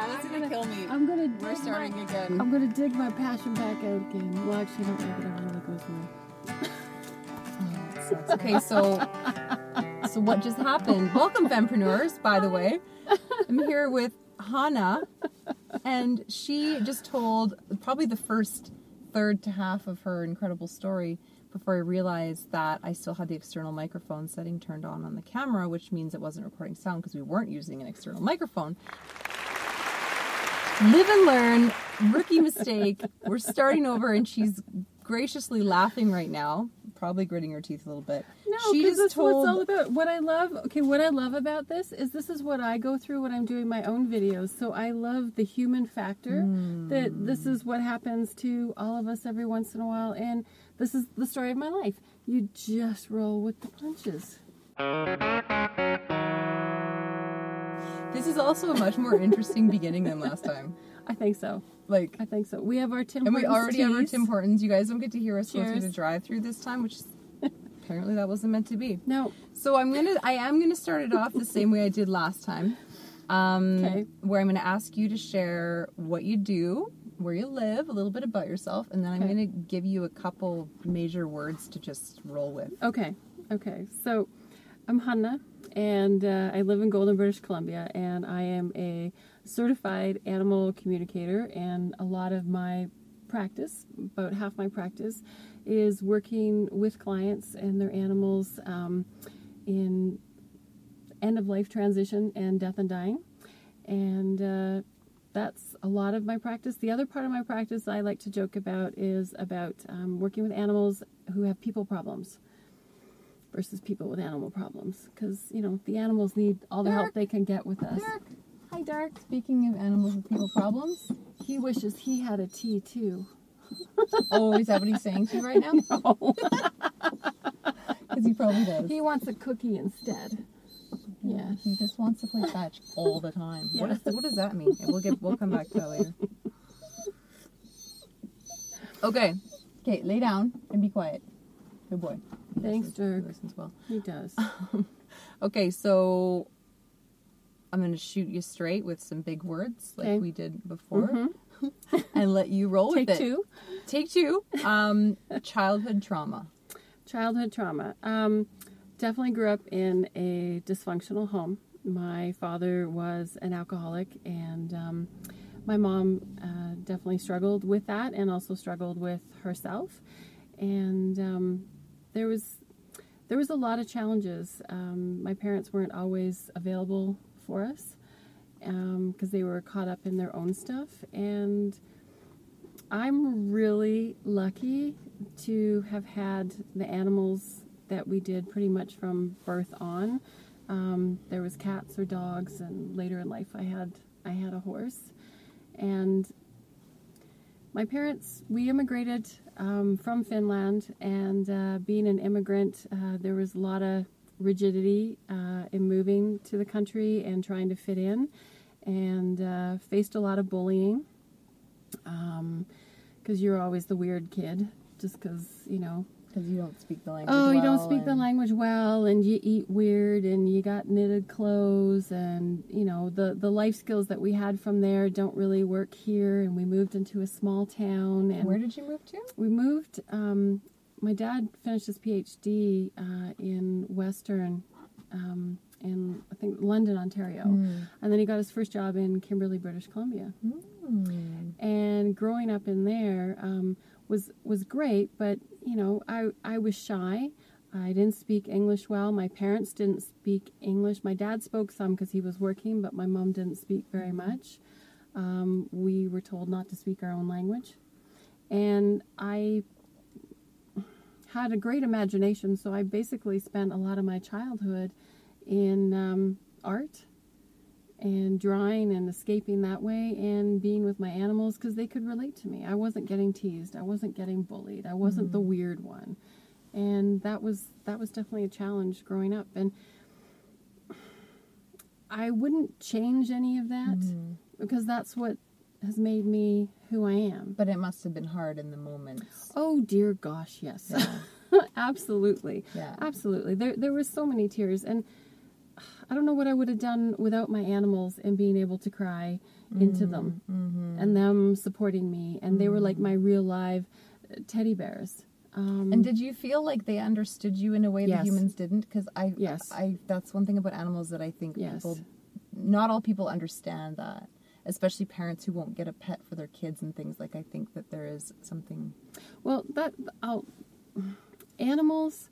Yeah, that's gonna kill me. I'm gonna. We're starting My, again. I'm gonna dig my passion back out again. Well, actually, I don't that it really goes away. Okay, so so what just happened? Welcome, fempreneurs. By the way, I'm here with Hannah, and she just told probably the first third to half of her incredible story before I realized that I still had the external microphone setting turned on on the camera, which means it wasn't recording sound because we weren't using an external microphone. Live and learn, rookie mistake. We're starting over, and she's graciously laughing right now, probably gritting her teeth a little bit. No, she just that's what all about. What I love, okay, what I love about this is this is what I go through when I'm doing my own videos. So I love the human factor. That hmm. this is what happens to all of us every once in a while, and this is the story of my life. You just roll with the punches. This is also a much more interesting beginning than last time. I think so. Like, I think so. We have our Tim and we Hortons already have our. Tim Hortons. You guys don't get to hear us go through Cheers. the drive-through this time, which is, apparently that wasn't meant to be. No, So I'm gonna, I am gonna start it off the same way I did last time, um, Okay. where I'm gonna ask you to share what you do, where you live, a little bit about yourself, and then I'm Okay. gonna give you a couple major words to just roll with. Okay, okay. So I'm Hanna, and uh, I live in Golden, British Columbia, and I am a certified animal communicator. And a lot of my practice, about half my practice, is working with clients and their animals um, in end of life transition and death and dying. And uh, that's a lot of my practice. The other part of my practice I like to joke about is about um, working with animals who have people problems versus people with animal problems. Because, you know, the animals need all the help they can get with us. Derek, hi Derek. Speaking of animals with people problems, He wishes he had a tea too. oh, is that what he's saying to you right now? Because he probably does. He wants a cookie instead. Yeah. He just wants to play fetch all the time. What, Yeah. is, what does that mean? We'll get we'll come back to that later. Okay. Okay, lay down and be quiet. Good boy. Thanks, Dirk. He listens well. He does. Okay, so I'm gonna shoot you straight with some big words like Okay. we did before, Mhm. and let you roll with it. Take two. Take two. Um, childhood trauma. Childhood trauma. Um, definitely grew up in a dysfunctional home. My father was an alcoholic, and um, my mom uh, definitely struggled with that and also struggled with herself. And um, there was there was a lot of challenges. Um, my parents weren't always available for us because they were caught up in their own stuff. And I'm really lucky to have had the animals that we did pretty much from birth on. Um, there was cats or dogs, and later in life, I had I had a horse. And my parents, we immigrated um, from Finland, and uh, being an immigrant, uh, there was a lot of rigidity uh, in moving to the country and trying to fit in, and uh, faced a lot of bullying because you're always the weird kid, just because you know Because you don't speak the language. oh, you don't well speak the language well, and you eat weird, and you got knitted clothes, and you know the the life skills that we had from there don't really work here. And we moved into a small town, and Where did you move to? we moved. Um, my dad finished his PhD uh, in Western, um, in I think London, Ontario, and then he got his first job in Kimberley, British Columbia. Hmm. And growing up in there um, was was great, but you know I I was shy. I didn't speak English well. My parents didn't speak English. My dad spoke some because he was working, but my mom didn't speak very much. Um, we were told not to speak our own language, and I had a great imagination. So I basically spent a lot of my childhood in um, art and drawing and escaping that way and being with my animals because they could relate to me. I wasn't getting teased. I wasn't getting bullied. I wasn't the mm. weird one. And that was that was definitely a challenge growing up and I wouldn't change any of that mm-hmm. because that's what has made me who I am. But it must have been hard in the moments. Oh dear gosh, yes. Yeah. Absolutely. Yeah. Absolutely. There there were so many tears and I don't know what I would have done without my animals and being able to cry into them Mm-hmm. and them supporting me. And they were like my real live uh, teddy bears. Um, And did you feel like they understood you in a way that humans didn't? Because I, Yes. I that's one thing about animals that I think Yes. people, not all people understand that, especially parents who won't get a pet for their kids and things. Like I think that there is something. Well, that I'll, animals,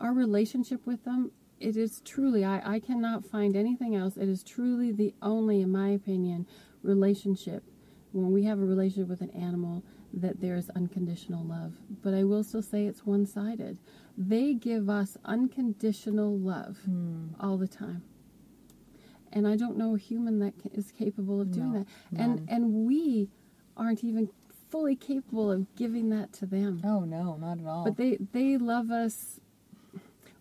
our relationship with them, it is truly. I I cannot find anything else. It is truly the only, in my opinion, relationship when we have a relationship with an animal that there is unconditional love. But I will still say it's one-sided. They give us unconditional love hmm. all the time. And I don't know a human that ca- is capable of doing No, that. And and we aren't even fully capable of giving that to them. Oh no, not at all. But they they love us.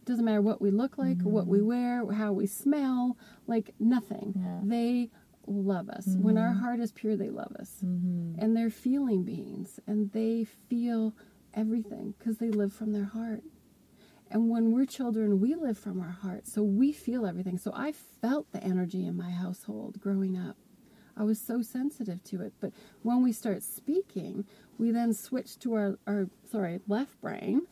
Doesn't matter what we look like, what we wear, how we smell, like nothing. Mm-hmm. Yeah. They love us. When our heart is pure, they love us. Mm-hmm. And they're feeling beings, and they feel everything because they live from their heart. And when we're children, we live from our heart, so we feel everything. So I felt the energy in my household growing up. I was so sensitive to it. But when we start speaking, we then switch to our, our sorry, left brain.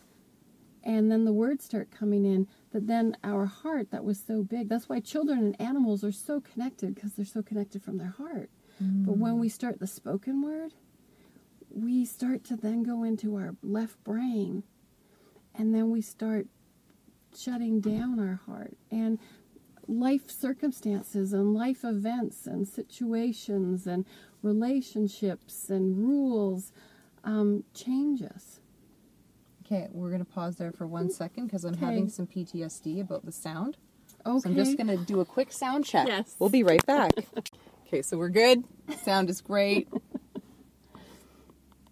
And then the words start coming in that then our heart that was so big. That's why children and animals are so connected because they're so connected from their heart. But when we start the spoken word, we start to then go into our left brain and then we start shutting down our heart and life circumstances and life events and situations and relationships and rules um, change us okay, we're gonna pause there for one second because I'm Okay. having some PTSD about the sound. okay So I'm just gonna do a quick sound check. Yes. We'll be right back. okay, so we're good. Sound is great.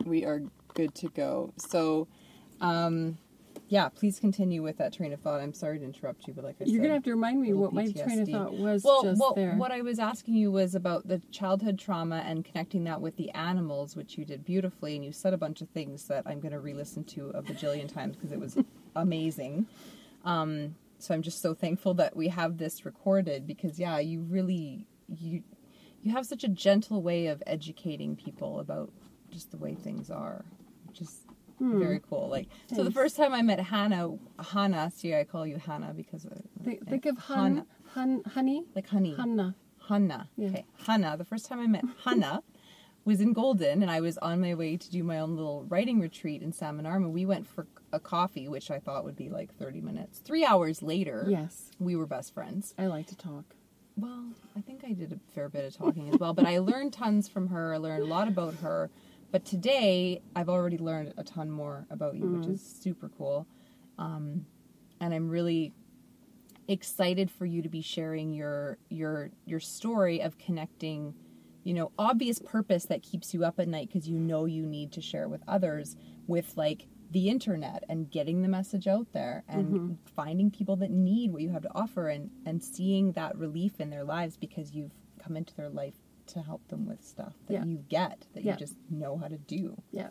we are good to go. So, um, yeah, please continue with that train of thought. I'm sorry to interrupt you, but like I said, you're gonna have to remind me what my train of thought was well, just well, there what I was asking you was about the childhood trauma and connecting that with the animals, which you did beautifully, and you said a bunch of things that I'm going to re-listen to a bajillion times because it was amazing. Um, so I'm just so thankful that we have this recorded because, yeah, you really you you have such a gentle way of educating people about just the way things are, which is very cool. Like, so the Hmm. First time I met Hannah, Hannah, see, I call you Hannah because of, think, think of Hannah. hun, honey like honey. Hanna. Hannah. Yeah. Okay, Hannah. The first time I met Hannah was in Golden, and I was on my way to do my own little writing retreat in Salmon Arm, and we went for a coffee, which I thought would be like 30 minutes. Three hours later, yes we were best friends. I like to talk Well, I think I did a fair bit of talking as well, but I learned tons from her. I learned a lot about her. But today, I've already learned a ton more about you, which is super cool. Um, and I'm really excited for you to be sharing your your your story of connecting you know obvious purpose that keeps you up at night because you know you need to share with others with like the internet and getting the message out there and finding people that need what you have to offer and and seeing that relief in their lives because you've come into their life to help them with stuff that Yeah. you get that Yeah. you just know how to do yeah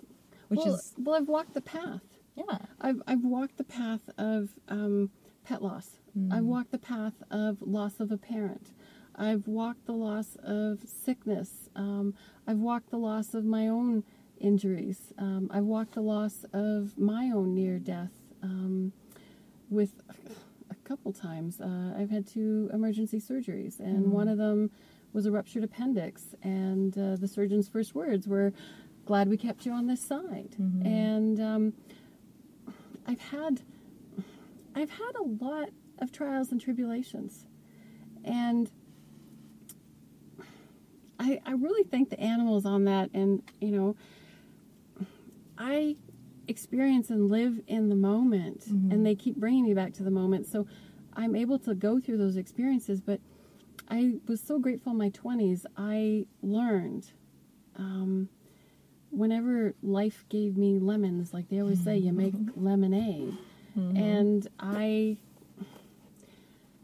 which well, is well I've walked the path yeah I've, I've walked the path of um, pet loss. I've walked the path of loss of a parent. I've walked the loss of sickness. Um, I've walked the loss of my own injuries. Um, I've walked the loss of my own near death um, with a couple times. Uh, I've had two emergency surgeries, and one of them was a ruptured appendix. And uh, the surgeon's first words were, Glad we kept you on this side. And um, I've had I've had a lot of trials and tribulations. And I I really thank the animals on that and you know I experience and live in the moment and they keep bringing me back to the moment. So I'm able to go through those experiences but I was so grateful in my 20s. I learned um, whenever life gave me lemons, like they always say, you mm-hmm. make lemonade. Mm-hmm. And I,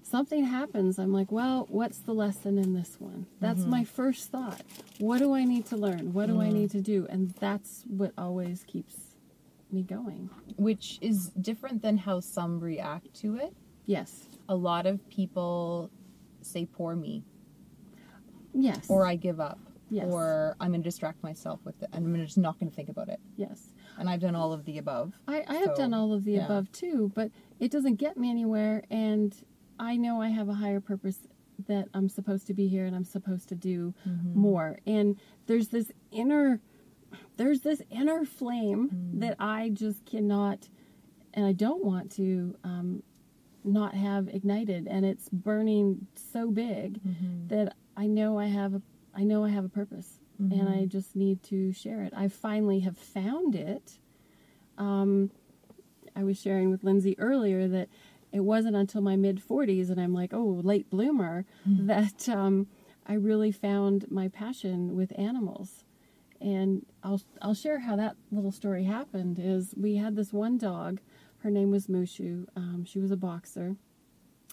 something happens. I'm like, well, what's the lesson in this one? That's mm-hmm. my first thought. What do I need to learn? What do I need to do? And that's what always keeps me going. which is different than how some react to it Yes. a lot of people say poor me Yes. or I give up Yes. or I'm going to distract myself with it and I'm just not going to think about it. yes. And I've done all of the above. I, I have So, done all of the yeah. above too, but it doesn't get me anywhere. And I know I have a higher purpose that I'm supposed to be here and I'm supposed to do Mm-hmm. more. And there's this inner, there's this inner flame Mm. that I just cannot, and I don't want to um, not have ignited. And it's burning so big Mm-hmm. that I know I have a, I know I have a purpose. And I just need to share it. I finally have found it. Um, I was sharing with Lindsay earlier that it wasn't until my mid 40s, and I'm like, oh, late bloomer, that um, I really found my passion with animals. And I'll I'll share how that little story happened. Is we had this one dog, her name was Mushu. Um, she was a boxer,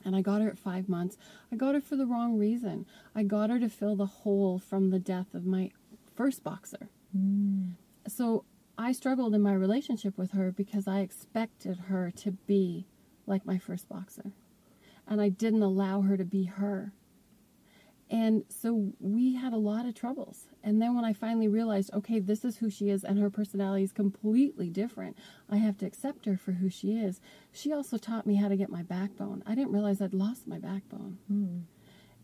and I got her at five months. I got her for the wrong reason. I got her to fill the hole from the death of my first boxer. So I struggled in my relationship with her because I expected her to be like my first boxer. And I didn't allow her to be her. And so we had a lot of troubles. And then when I finally realized, okay, this is who she is and her personality is completely different, I have to accept her for who she is. She also taught me how to get my backbone. I didn't realize I'd lost my backbone. Hmm.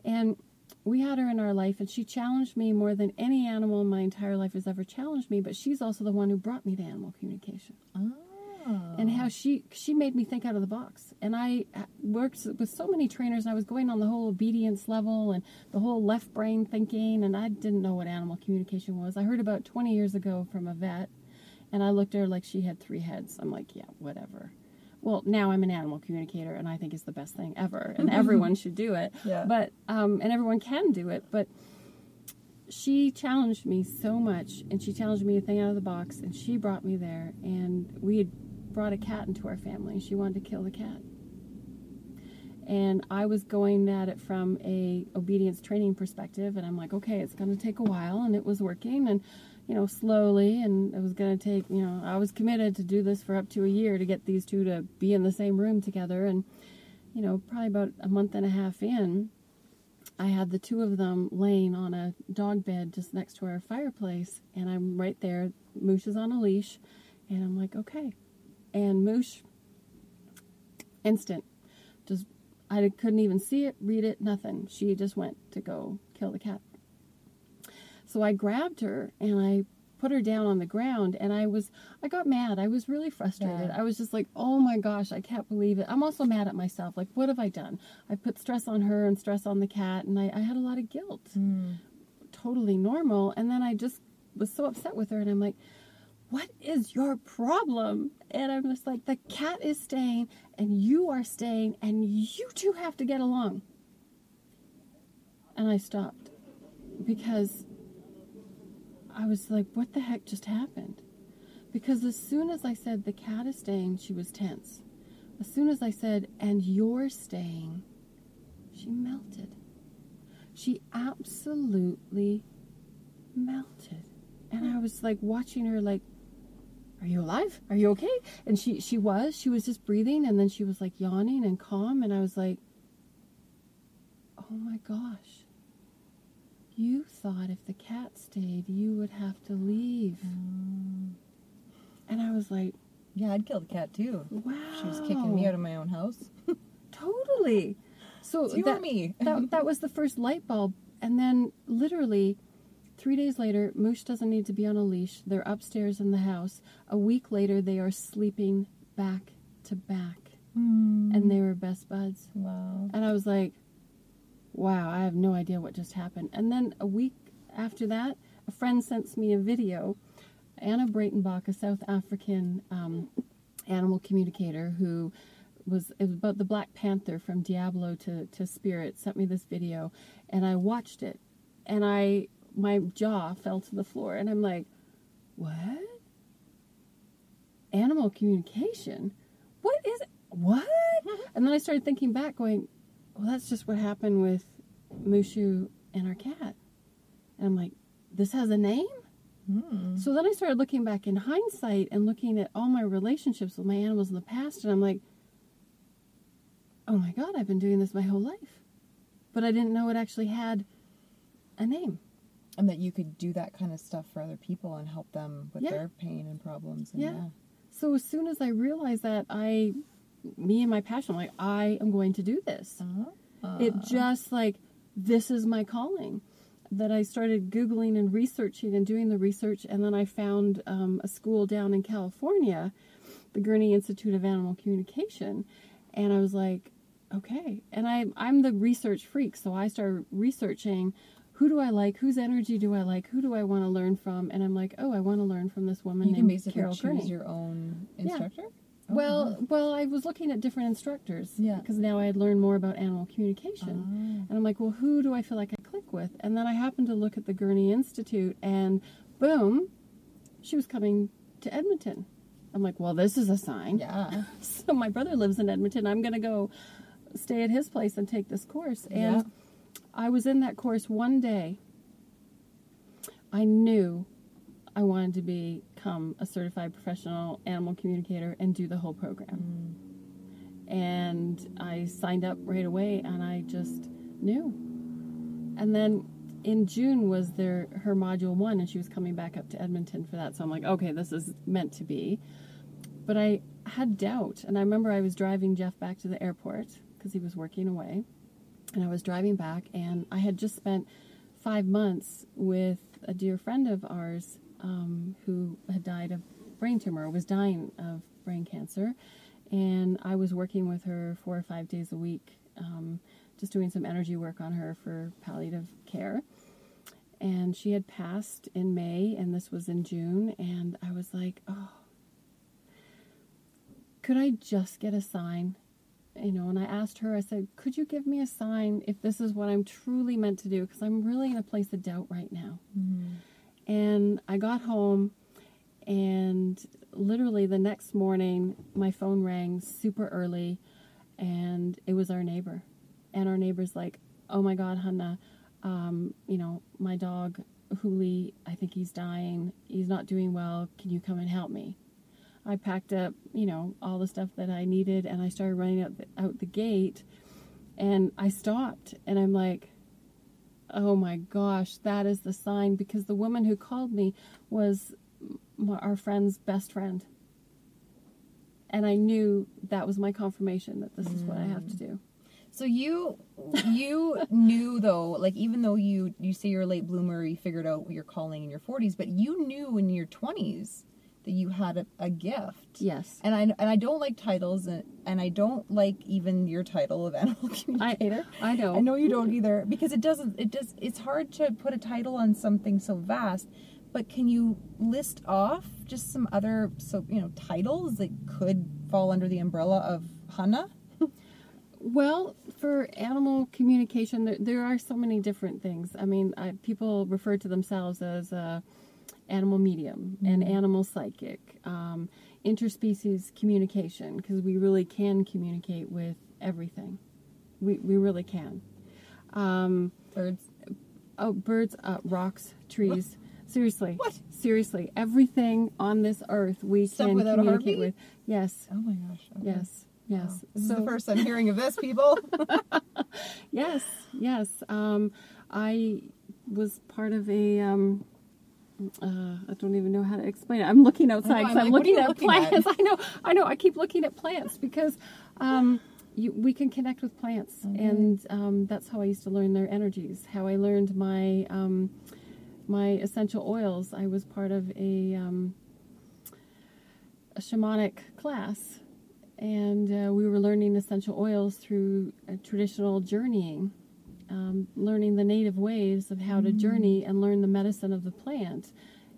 And we had her in our life, and she challenged me more than any animal in my entire life has ever challenged me. But she's also the one who brought me to animal communication, oh. And how she she made me think out of the box. And I uh, worked with so many trainers, and I was going on the whole obedience level and the whole left brain thinking, and I didn't know what animal communication was. I heard about 20 years ago from a vet, and I looked at her like she had three heads. I'm like, yeah, whatever. Well, now I'm an animal communicator, and I think it's the best thing ever, and everyone should do it. Yeah. But um, and everyone can do it, but she challenged me so much, and she challenged me to think out of the box, and she brought me there, and we had brought a cat into our family, she wanted to kill the cat. And I was going at it from a obedience training perspective, and I'm like, okay, it's going to take a while, and it was working, and you know, slowly, and it was going to take, you know, I was committed to do this for up to a year to get these two to be in the same room together, and you know, probably about a month and a half in, I had the two of them laying on a dog bed just next to our fireplace, and I'm right there. Moosh is on a leash, and I'm like, okay. And Moosh, instant, just I couldn't even see it, read it, nothing. She just went to go kill the cat. So I grabbed her and I put her down on the ground and I was I got mad. I was really frustrated. Yeah. I was just like, "Oh my gosh, I can't believe it." I'm also mad at myself. Like, what have I done? I put stress on her and stress on the cat and I, I had a lot of guilt. Hmm. Totally normal. And then I just was so upset with her and I'm like, what is your problem? And I'm just like, the cat is staying and you are staying and you two have to get along. And I stopped because I was like, what the heck just happened? Because as soon as I said the cat is staying, she was tense. As soon as I said, and you're staying, she melted. She absolutely melted. And I was like watching her like, Are you alive? Are you okay? And she she was. She was just breathing and then she was like yawning and calm and I was like, Oh my gosh. You thought if the cat stayed you would have to leave. Mm. And I was like, Yeah, I'd kill the cat too. Wow. She was kicking me out of my own house. Totally. So that, me. that that was the first light bulb, and then literally three days later, Moosh doesn't need to be on a leash. They're upstairs in the house. A week later, they are sleeping back to back, and they were best buds. Wow. And I was like, "Wow, I have no idea what just happened." And then a week after that, a friend sends me a video. Anna Breytenbach, a South African um, animal communicator who was it was about the Black Panther from Diabolo to, to Spirit sent me this video and I watched it and I my jaw fell to the floor and I'm like, What? Animal communication? What is it? What? Mm-hmm. and then I started thinking back, going, Well that's just what happened with Mushu and our cat. And I'm like, This has a name? Hmm. So then I started looking back in hindsight and looking at all my relationships with my animals in the past, and I'm like, oh my God, I've been doing this my whole life. But I didn't know it actually had a name. And that you could do that kind of stuff for other people and help them with Yeah. their pain and problems. And Yeah. So as soon as I realized that, I, me and my passion, like, I am going to do this. Uh, it just like this is my calling that i started googling and researching and doing the research and then i found um, a school down in california the gurney institute of animal communication and i was like okay and I, i'm the research freak so i started researching who do i like whose energy do i like who do i want to learn from and i'm like oh i want to learn from this woman you can basically carol choose gurney your own Yeah. instructor? Oh, well wow. well i was looking at different instructors Yeah. because now i had learned more about animal communication Ah. and I'm like, well, who do I feel like I click with? And then I happened to look at the Gurney Institute, and boom, she was coming to Edmonton. I'm like, well, this is a sign. yeah. So my brother lives in Edmonton. I'm going to go stay at his place and take this course. And Yeah. I was in that course one day. I knew I wanted to become a certified professional animal communicator and do the whole program. Mm. And I signed up right away and I just knew. And then in June was their her module 1 and she was coming back up to Edmonton for that. So I'm like, okay, this is meant to be. But I had doubt and I remember I was driving Jeff back to the airport because he was working away. And I was driving back and I had just spent 5 months with a dear friend of ours um, who had died of brain tumor, was dying of brain cancer and I was working with her four or five days a week, um, just doing some energy work on her for palliative care. And she had passed in May, and this was in June, and I was like, oh, could I just get a sign? You know, and I asked her, I said, could you give me a sign if this is what I'm truly meant to do? Because I'm really in a place of doubt right now. And I got home, and literally the next morning, my phone rang super early, and it was our neighbor. And our neighbor's like, "Oh my God, Hannah, um, you know my dog Huli. I think he's dying. He's not doing well. Can you come and help me?" I packed up, you know, all the stuff that I needed, and I started running out the, out the gate. And I stopped, and I'm like, "Oh my gosh, that is the sign!" Because the woman who called me was my, our friend's best friend. And I knew that was my confirmation that this is what I have to mm. do. So you you knew though, like even though you you say you're a late bloomer, you figured out what you're calling in your 40s, but you knew in your 20s that you had a, a gift. Yes. And I and I don't like titles, and, and I don't like even your title of animal communicator. I know. I know you don't either because it doesn't. It does. It's hard to put a title on something so vast. But can you list off just some other so you know titles that could fall under the umbrella of Hannah? Well, for animal communication, there, there are so many different things. I mean, I, people refer to themselves as a animal medium, and animal psychic, um, interspecies communication, because we really can communicate with everything. We, we really can. Um, Birds. oh, birds, uh, rocks, trees. Seriously. What? Seriously. Everything on this earth we Stuff can communicate with. Yes. Oh my gosh. okay. Yes. Yes. Wow. This is the first I'm hearing of this, people. Yes, yes. Um, I was part of a. Um, uh, I don't even know how to explain it. I'm looking outside because I'm are looking at looking at? plants. I know, I know. I keep looking at plants because um, you, we can connect with plants, and um, that's how I used to learn their energies. How I learned my um, my essential oils. I was part of a um, a shamanic class, and uh, we were learning essential oils through uh, traditional journeying, um, learning the native ways of how to journey and learn the medicine of the plant.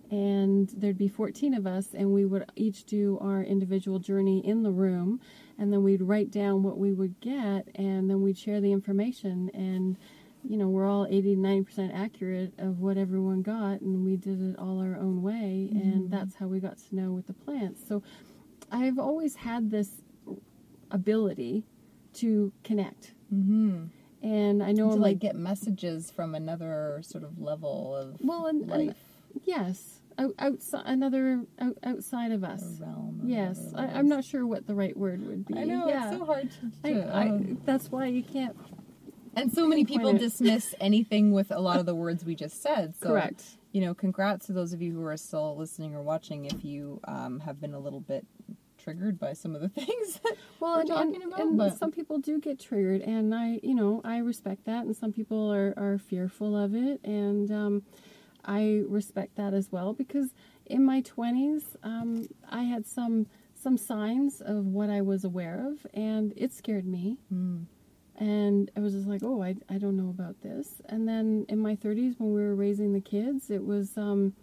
And there'd be 14 of us, and we would each do our individual journey in the room, and then we'd write down what we would get, and then we'd share the information. And you know, we're all 80 90% accurate of what everyone got, and we did it all our own way, and that's how we got to know with the plants. So I've always had this ability to connect. mm-hmm. And I know to like like, get messages from another sort of level of well, and, and yes, out, outside another out, outside of us. Realm Yes, I, I'm not sure what the right word would be. I know yeah. it's so hard to. I, to, I, um, that's why you can't. and so many people dismiss anything with a lot of the words we just said. So, Correct. You know, congrats to those of you who are still listening or watching. If you um, have been a little bit triggered by some of the things. that Well, we're and, talking and, about, and but- some people do get triggered, and I, you know, I respect that, and some people are, are fearful of it, and um, I respect that as well because in my twenties, um, I had some some signs of what I was aware of, and it scared me, Mm. and I was just like, oh, I, I don't know about this, and then in my thirties, when we were raising the kids, it was. Um,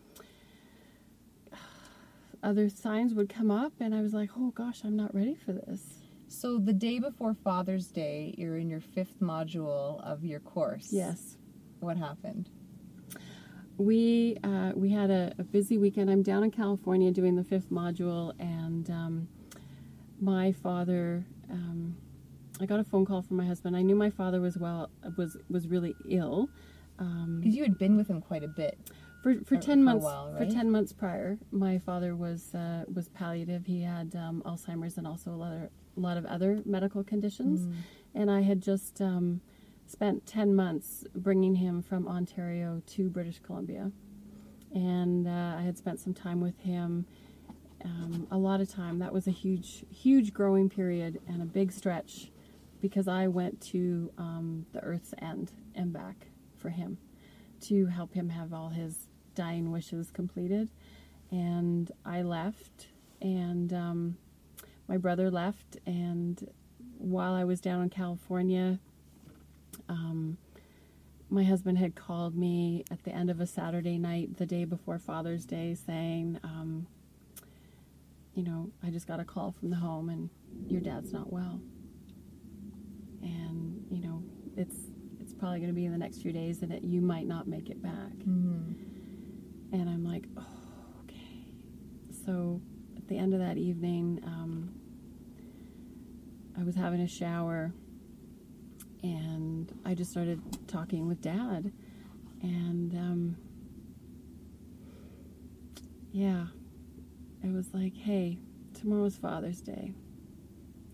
other signs would come up and I was like, "Oh gosh, I'm not ready for this." So the day before Father's Day, you're in your fifth module of your course. Yes. What happened? we uh, we had a, a busy weekend. I'm down in California doing the fifth module, and um, my father. Um, I got a phone call from my husband. I knew my father was well was was really ill um, Because you had been with him quite a bit. For for For- ten for months. while, For ten months prior, my father was uh, was palliative. He had um, Alzheimer's and also a lot of, a lot of other medical conditions, Mm. and I had just um, spent 10 months bringing him from Ontario to British Columbia. And uh, I had spent some time with him, um, a lot of time. That was a huge, huge growing period and a big stretch because I went to um, the earth's end and back for him to help him have all his dying wishes completed. And I left, and um, my brother left, and while I was down in California, um, my husband had called me at the end of a Saturday night, the day before Father's Day, saying, um, you know, I just got a call from the home and your dad's not well. And, you know, it's it's probably going to be in the next few days and it, you might not make it back. Mm-hmm. And I'm like, oh, okay. So at the end of that evening, um, I was having a shower and I just started talking with dad. And um, yeah, it was like, hey, tomorrow's Father's Day.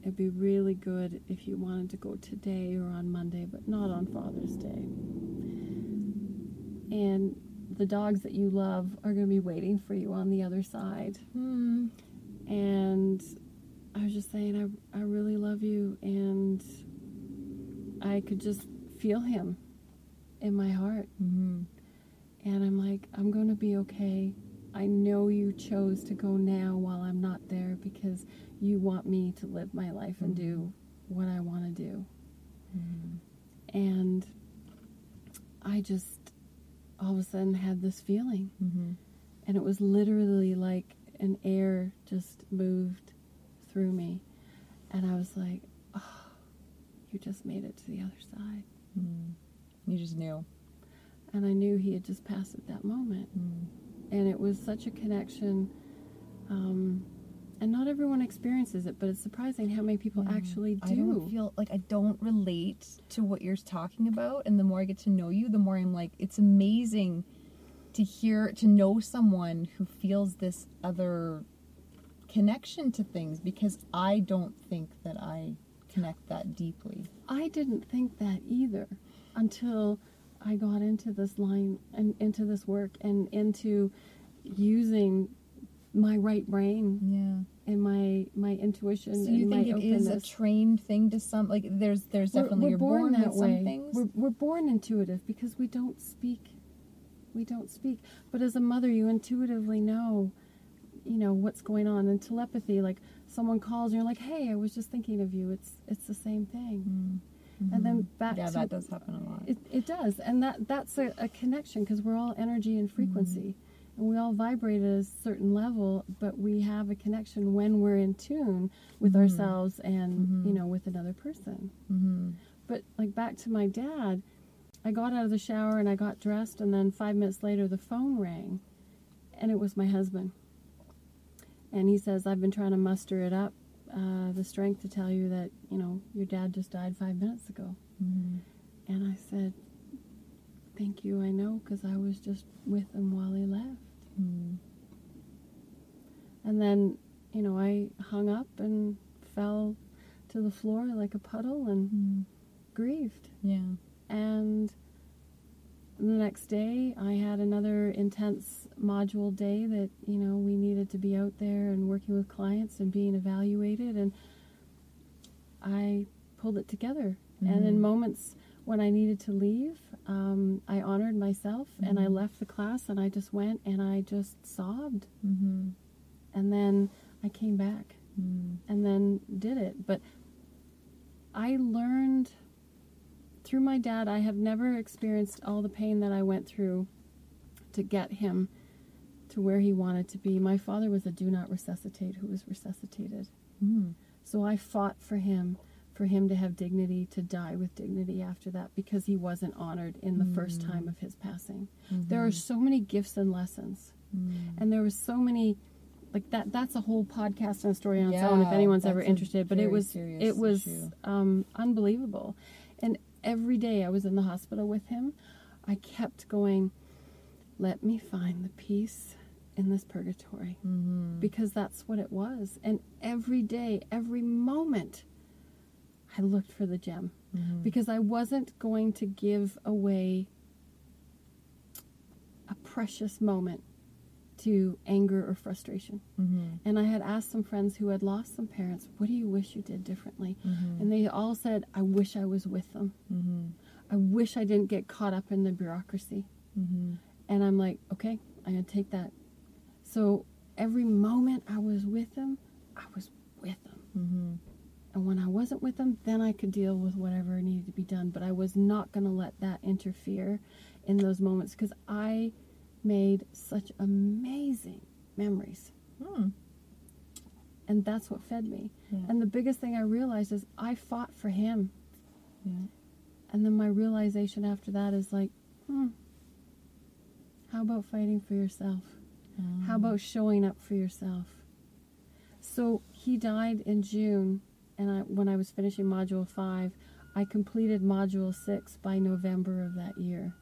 It'd be really good if you wanted to go today or on Monday, but not on Father's Day. And the dogs that you love are going to be waiting for you on the other side. Hmm. And I was just saying, I, I really love you. And I could just feel him in my heart. Mm-hmm. And I'm like, I'm going to be okay. I know you chose to go now while I'm not there because you want me to live my life and do what I want to do. And I just all of a sudden had this feeling. Mm-hmm. And it was literally like an air just moved through me. And I was like, oh, you just made it to the other side. Mm-hmm. You just knew. And I knew he had just passed at that moment. Mm. and it was such a connection. Um, and not everyone experiences it, but it's surprising how many people mm. actually do. I don't feel like I don't relate to what you're talking about, and the more I get to know you, the more I'm like, it's amazing to hear to know someone who feels this other connection to things because I don't think that I connect that deeply. I didn't think that either until I got into this line and into this work and into using my right brain Yeah. and my my intuition So you think it is a trained thing to some like there's there's We're- definitely we're you're born, that with way. We're, we're born intuitive because we don't speak. We don't speak. But as a mother, you intuitively know, you know what's going on. And telepathy, like someone calls, and you're like, "Hey, I was just thinking of you." It's it's the same thing. And then back Mm-hmm. yeah, to that does happen a lot. it, it does, and that that's a, a connection because we're all energy and frequency, and we all vibrate at a certain level, but we have a connection when we're in tune with ourselves and you know with another person. mm-hmm. But like back to my dad, I got out of the shower and I got dressed, and then five minutes later the phone rang, and it was my husband. And he says, "I've been trying to muster it up, uh, the strength to tell you that you know your dad just died five minutes ago." Mm-hmm. And I said, "Thank you. I know because I was just with him while he left." Mm. And then, you know, I hung up and fell to the floor like a puddle and Mm. grieved. Yeah. And the next day, I had another intense module day that, you know, we needed to be out there and working with clients and being evaluated. And I pulled it together. And in Mhm. moments when I needed to leave, um, I honored myself and I Mhm. left the class and I just went and I just sobbed. Mm-hmm. And then I came back Mm. and then did it. But I learned through my dad, I have never experienced all the pain that I went through to get him to where he wanted to be. My father was a do not resuscitate who was resuscitated. Mm. So I fought for him, for him to have dignity, to die with dignity after that, because he wasn't honored in the first time of his passing. There are so many gifts and lessons, Mm. and there was so many. Like that, that's a whole podcast and a story on its own. If anyone's ever interested, but it very was it was um, unbelievable. And every day I was in the hospital with him, I kept going. Let me find the peace in this purgatory Mm-hmm. because that's what it was. And every day, every moment, I looked for the gem Mm-hmm. because I wasn't going to give away a precious moment to anger or frustration. Mm-hmm. And I had asked some friends who had lost some parents, What do you wish you did differently? Mm-hmm. And they all said, I wish I was with them. Mm-hmm. I wish I didn't get caught up in the bureaucracy. Mm-hmm. And I'm like, okay, I'm going to take that. So every moment I was with them, I was. And when I wasn't with them, then I could deal with whatever needed to be done. But I was not going to let that interfere in those moments because I made such amazing memories. Mm. And that's what fed me. Yeah. And the biggest thing I realized is I fought for him. yeah. And then my realization after that is like, hmm, how about fighting for yourself? How about showing up for yourself? So he died in June, and I, when I was finishing Module 5, I completed Module 6 by November of that year.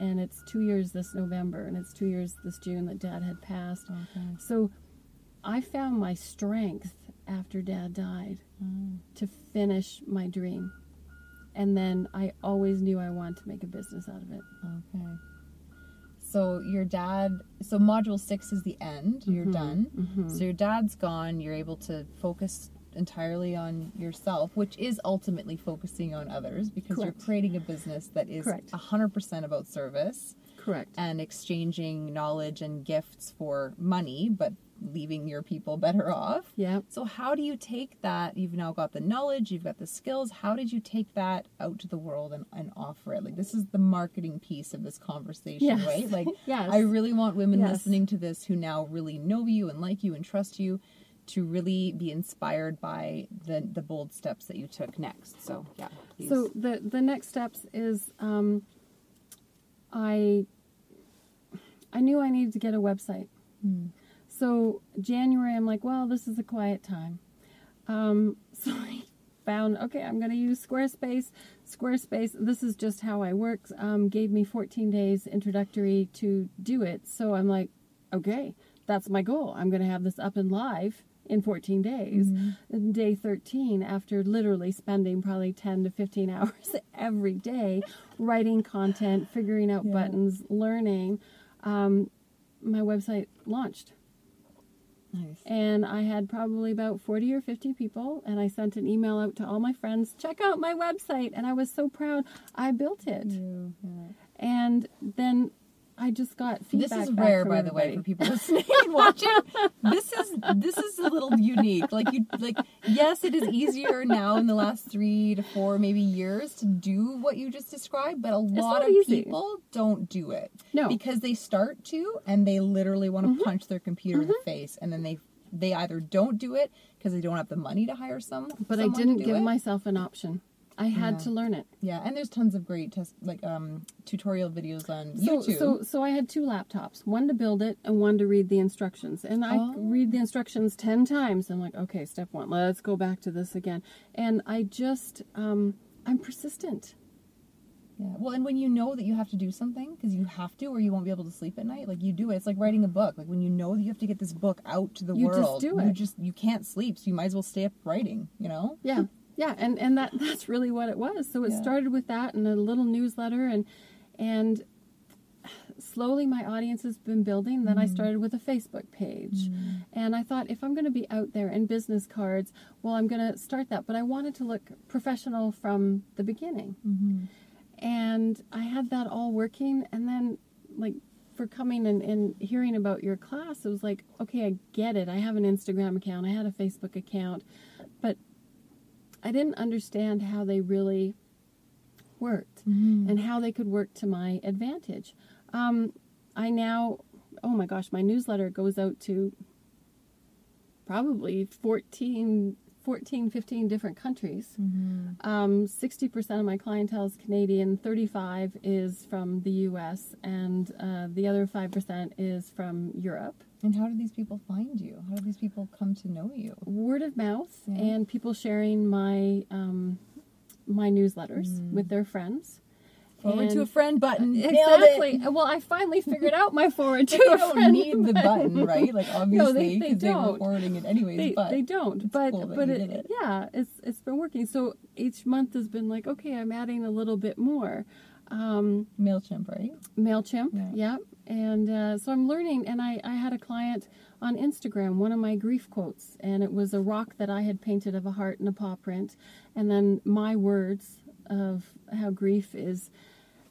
And it's two years this November, and it's two years this June that Dad had passed. Okay. So I found my strength after Dad died Mm. to finish my dream. And then I always knew I wanted to make a business out of it. Okay. So your dad. So module six is the end. You're Mhm. done. Mhm. So your dad's gone. You're able to focus entirely on yourself, which is ultimately focusing on others because Correct. you're creating a business that is Correct. 100% about service Correct. and exchanging knowledge and gifts for money, but leaving your people better off. Yeah. So how do you take that? You've now got the knowledge, you've got the skills. How did you take that out to the world and, and offer it? Like this is the marketing piece of this conversation, Yes. right? Like Yes. I really want women Yes. listening to this who now really know you and like you and trust you to really be inspired by the the bold steps that you took next. So yeah, please. So the the next steps is um, I I knew I needed to get a website. Hmm. So January, I'm like, well, this is a quiet time. Um, so I found okay, I'm going to use Squarespace. Squarespace. This is just how I work. Um, gave me 14 days introductory to do it. So I'm like, okay, that's my goal. I'm going to have this up and live in 14 days. And Day 13, after literally spending probably 10 to 15 hours every day writing content, figuring out Yeah. buttons, learning, um, my website launched. nice. And I had probably about 40 or 50 people, and I sent an email out to all my friends check out my website. And I was so proud I built it. Yeah. And then I just got feedback. This is rare, by the way, everybody. for people listening and watching. This is this is a little unique. Like you, like yes, it is easier now in the last three to four maybe years to do what you just described, but a lot of easy. people don't do it No. because they start to and they literally want to Mm-hmm. punch their computer in the face, and then they they either don't do it because they don't have the money to hire some. But I didn't give it. myself an option. I had Yeah. to learn it. Yeah, and there's tons of great test like um tutorial videos on So, YouTube. so, so I had two laptops, one to build it and one to read the instructions. And I Oh. read the instructions 10 times. I'm like, okay, step one, let's go back to this again. And I just, um, I'm persistent. Yeah. Well, and when you know that you have to do something because you have to, or you won't be able to sleep at night, like you do it. It's like writing a book. Like when you know that you have to get this book out to the world, You just do you just you can't sleep, so you might as well stay up writing. You know? Yeah, yeah, and and that that's really what it was. So it Yeah. started with that and a little newsletter, and and slowly my audience has been building. Then I Mm-hmm. started with a Facebook page, and I thought if I'm going to be out there in business cards, well, I'm going to start that. But I wanted to look professional from the beginning, Mm-hmm. and I had that all working, and then like. For coming and, and hearing about your class, it was like, okay, I get it. I have an Instagram account, I had a Facebook account, but I didn't understand how they really worked Mm-hmm. and how they could work to my advantage. Um, I now, oh my gosh, my newsletter goes out to probably 14, 14 15 different countries. Mm-hmm. Um, 60% of my clientele is Canadian, 35 is from the US, and uh, the other 5% is from Europe. And how do these people find you? How do these people come to know you? word of mouth Yeah. and people sharing my um, my newsletters Mm. with their friends. Forward to a friend button. Exactly. Well, I finally figured out my forward to But they a don't need the button, right? Like obviously, they- they because they, were don't. forwarding it anyways. They, but they don't, but cool but it, it. yeah, it's it's been working. So each month has been like, okay, I'm adding a little bit more. Um, Mailchimp, right? Mailchimp, Yeah. yeah. And uh, so I'm learning, and I, I had a client on Instagram, one of my grief quotes, and it was a rock that I had painted of a heart and a paw print, and then my words of how grief is.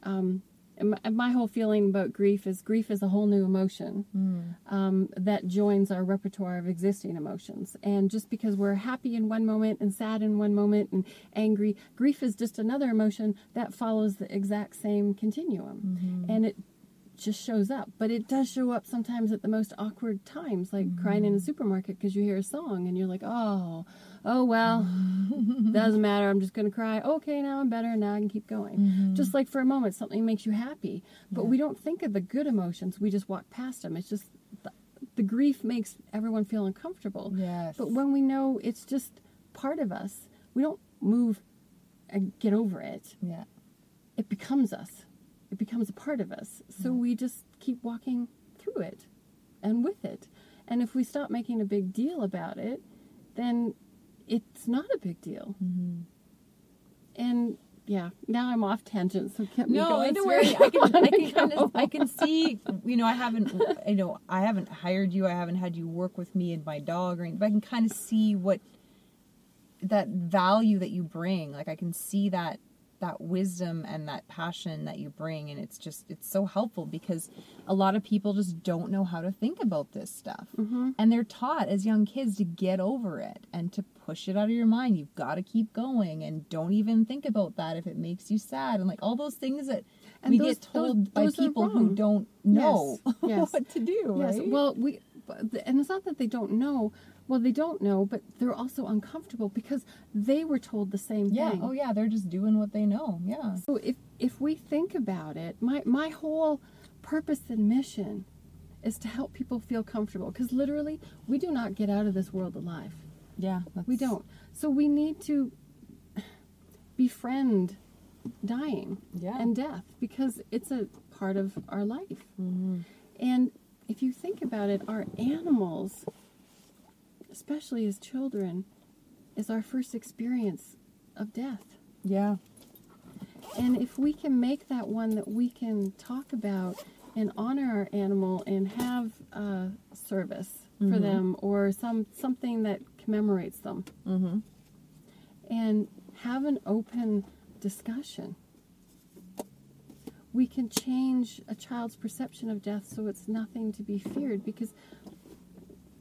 Um, my, my whole feeling about grief is grief is a whole new emotion um, that joins our repertoire of existing emotions. And just because we're happy in one moment and sad in one moment and angry, grief is just another emotion that follows the exact same continuum. And it just shows up. But it does show up sometimes at the most awkward times, like mm-hmm. crying in a supermarket because you hear a song and you're like, oh, oh, well, doesn't matter. I'm just going to cry. Okay, now I'm better. Now I can keep going. Mm-hmm. Just like for a moment, something makes you happy. But we don't think of the good emotions. We just walk past them. It's just the, the grief makes everyone feel uncomfortable. Yes. But when we know it's just part of us, we don't move and get over it Yeah. it becomes us. It becomes a part of us. So we just keep walking through it and with it. And if we stop making a big deal about it, then it's not a big deal. Mm-hmm. And yeah, now I'm off tangent, so me No, going. don't worry. I can, I can kind of, I can see. You know, I haven't, you know, I haven't hired you. I haven't had you work with me and my dog, or anything. But I can kind of see what that value that you bring. Like I can see that that wisdom and that passion that you bring, and it's just it's so helpful because a lot of people just don't know how to think about this stuff, Mm-hmm. and they're taught as young kids to get over it and to push it out of your mind. You've got to keep going, and don't even think about that if it makes you sad, and like all those things that And we those- get told those- by those people who don't know Yes, yes. what to do. Yes. right? Well, we and it's not that they don't know. Well, they don't know, but they're also uncomfortable because they were told the same yeah. thing. Oh, yeah. They're just doing what they know. Yeah. So if if we think about it, my my whole purpose and mission is to help people feel comfortable because literally we do not get out of this world alive. Yeah. We don't. So we need to befriend dying Yeah. and death because it's a part of our life. Mm-hmm. And if you think about it, our animals, especially as children, is our first experience of death. Yeah. And if we can make that one that we can talk about and honor our animal and have a service for them or some something that commemorates them Mm-hmm. and have an open discussion we can change a child's perception of death so it's nothing to be feared because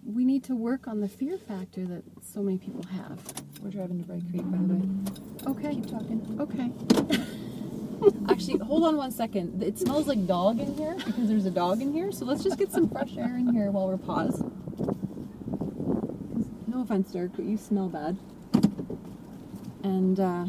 we need to work on the fear factor that so many people have We're driving to Bright Creek, by the way. okay Keep talking. okay Actually, hold on one second. It smells like dog in here because there's a dog in here. So let's just get some fresh air in here while we're paused. No offense, Dirk, but you smell bad. And uh,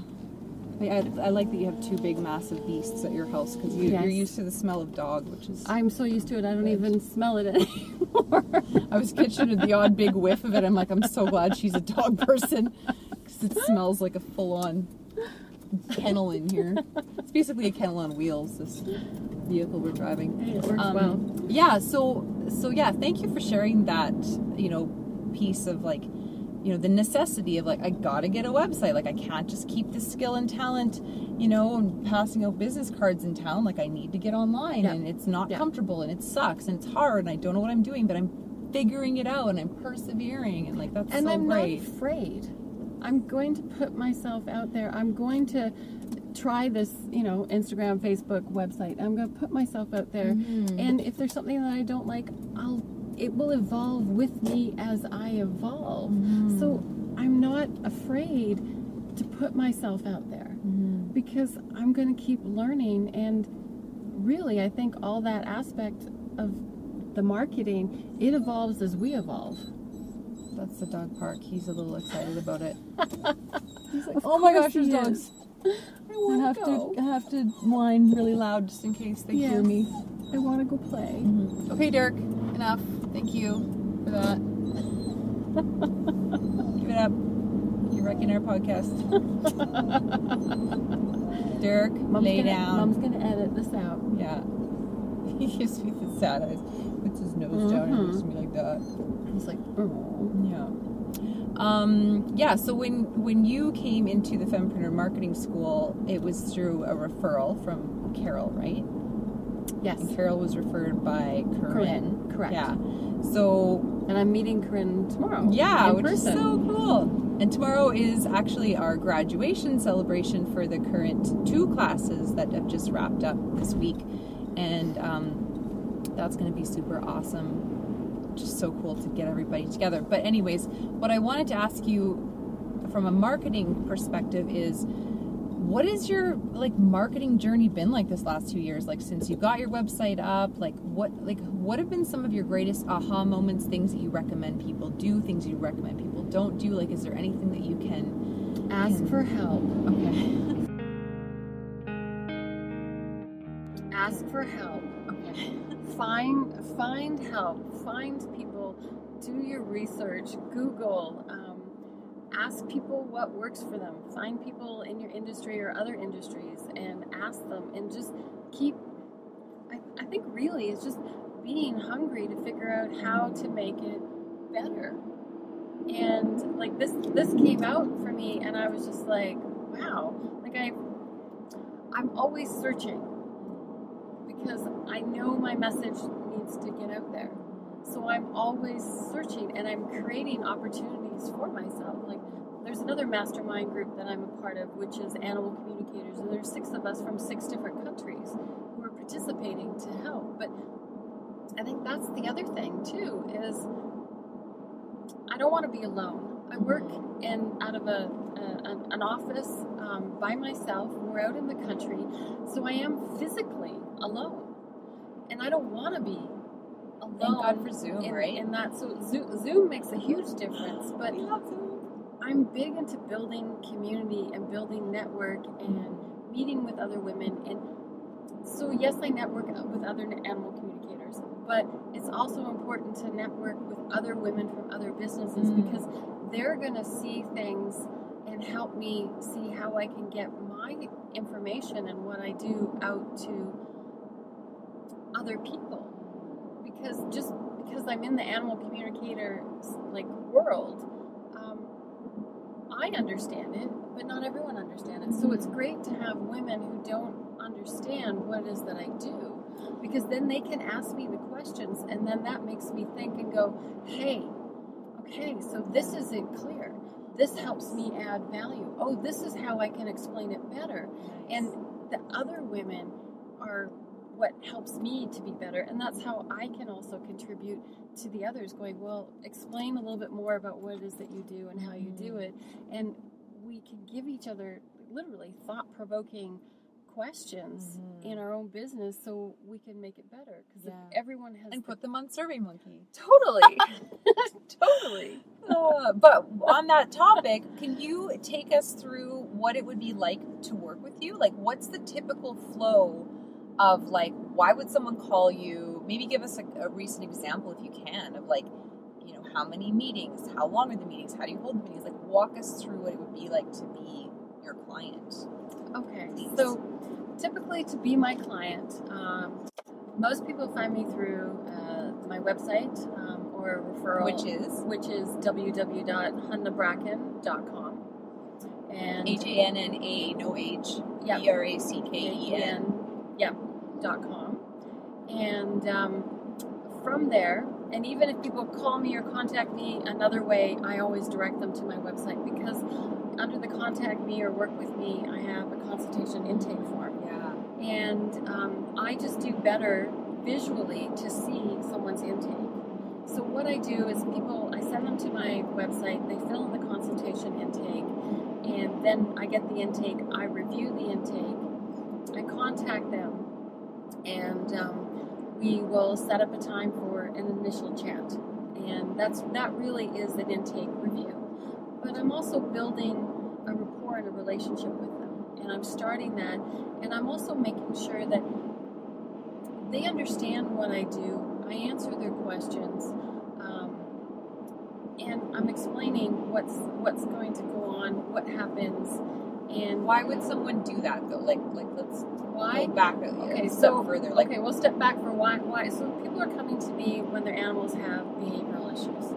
I, I, like that you have two big, massive beasts at your house because you, Yes. you're used to the smell of dog, which is. i'm so used to it i don't Good. even smell it anymore I was catching the odd big whiff of it. I'm like, I'm so glad she's a dog person because it smells like a full on kennel in here. It's basically a kennel on wheels. This vehicle we're driving. It works Um, well. Yeah. So so yeah. Thank you for sharing that. You know, piece of like, you know, the necessity of like I gotta get a website. Like I can't just keep this skill and talent. You know, and passing out business cards in town. Like I need to get online, Yeah. and it's not Yeah. comfortable, and it sucks, and it's hard, and I don't know what I'm doing, but I'm figuring it out, and I'm persevering, and like that's and so I'm great. not afraid. I'm going to put myself out there. I'm going to try this, you know, Instagram, Facebook, website. I'm going to put myself out there. Mhm. And if there's something that I don't like, I'll it will evolve with me as I evolve. Mhm. So I'm not afraid to put myself out there Mhm. because I'm going to keep learning and really I think all that aspect of the marketing it evolves as we evolve. That's the dog park. He's a little excited about it. He's like, "Oh my gosh, there's dogs!" I I want have to go. to I have to whine really loud just in case they hear me. I want to go play. Mm-hmm. Okay, Derek, enough. Thank you for that. Give it up. You're wrecking our podcast. Derek, Mom's lay gonna, down. Mom's gonna edit this out. Yeah. He gives me the sad eyes. Puts his nose down and looks at me like that. He's like, Oh. Yeah. Um, yeah, so when when you came into the Fempreneur Marketing School, it was through a referral from Carol, right? Yes. And Carol was referred by Corinne. Corinne, correct. Yeah. So And I'm meeting Corinne tomorrow. yeah, which person. is so cool. And tomorrow is actually our graduation celebration for the current two classes that have just wrapped up this week, and um, that's going to be super awesome. Just so cool to get everybody together. But anyways, what I wanted to ask you from a marketing perspective is what is your like marketing journey been like this last two years like since you got your website up like what like what have been some of your greatest aha moments things that you recommend people do things you recommend people don't do like is there anything that you can Ask for help. okay Ask for help. okay Find find help. Find people. Do your research. Google. Um, ask people what works for them. Find people in your industry or other industries and ask them. And just keep. I, I think really it's just being hungry to figure out how to make it better. And like this this came out for me and I was just like, wow. Like I I'm always searching because I know my message needs to get out there. So I'm always searching and I'm creating opportunities for myself. Like there's another mastermind group that I'm a part of, which is Animal Communicators, and there's six of us from six different countries who are participating to help. But I think that's the other thing too is I don't want to be alone. I work in out of a, a an, an office um, by myself. We're out in the country, so I am physically alone, and I don't want to be alone. thank god for zoom in, right And that, so Zoom, Zoom makes a huge difference. But We love Zoom. I'm big into building community and building network and meeting with other women. And so, yes, I network with other animal communicators, but it's also important to network with other women from other businesses Mm. because they're going to see things help me see how I can get my information and what I do out to other people. Because just because I'm in the animal communicator like world, um, I understand it, but not everyone understands it. So it's great to have women who don't understand what it is that I do, because then they can ask me the questions, and then that makes me think and go, "Hey, okay, so this isn't clear. This helps me add value. Oh, this is how I can explain it better." And the other women are what helps me to be better, and that's how I can also contribute to the others. Going, well, explain a little bit more about what it is that you do and how you do mm. it, and we can give each other literally thought-provoking questions Mhm. in our own business so we can make it better because Yeah. everyone has and the- put them on survey monkey totally totally Uh, but on that topic, can you take us through what it would be like to work with you? Like, what's the typical flow of like, why would someone call you? Maybe give us a, a recent example if you can of like, you know, how many meetings, how long are the meetings, how do you hold the meetings? Like, walk us through what it would be like to be your client. Okay, so typically to be my client, um, most people find me through uh, my website um, or referral, Which is which is www.hannabracken.com. And H A N N A no H Yeah. B R A C K E N. yeah, dot com. And um, from there, and even if people call me or contact me another way, I always direct them to my website because under the contact me or work with me, I have a consultation intake form. And um, I just do better visually to see someone's intake. So what I do is people, I send them to my website, they fill in the consultation intake, and then I get the intake, I review the intake, I contact them, and um, we will set up a time for an initial chat. And that's that really is an intake review. But I'm also building a rapport and a relationship with. And I'm starting that and I'm also making sure that they understand what I do. I answer their questions. Um, and I'm explaining what's what's going to go on, what happens, and Why would someone do that though? Like like let's why go back Okay, step so further. Like okay, we'll step back for why. Why? So people are coming to me when their animals have behavioral issues,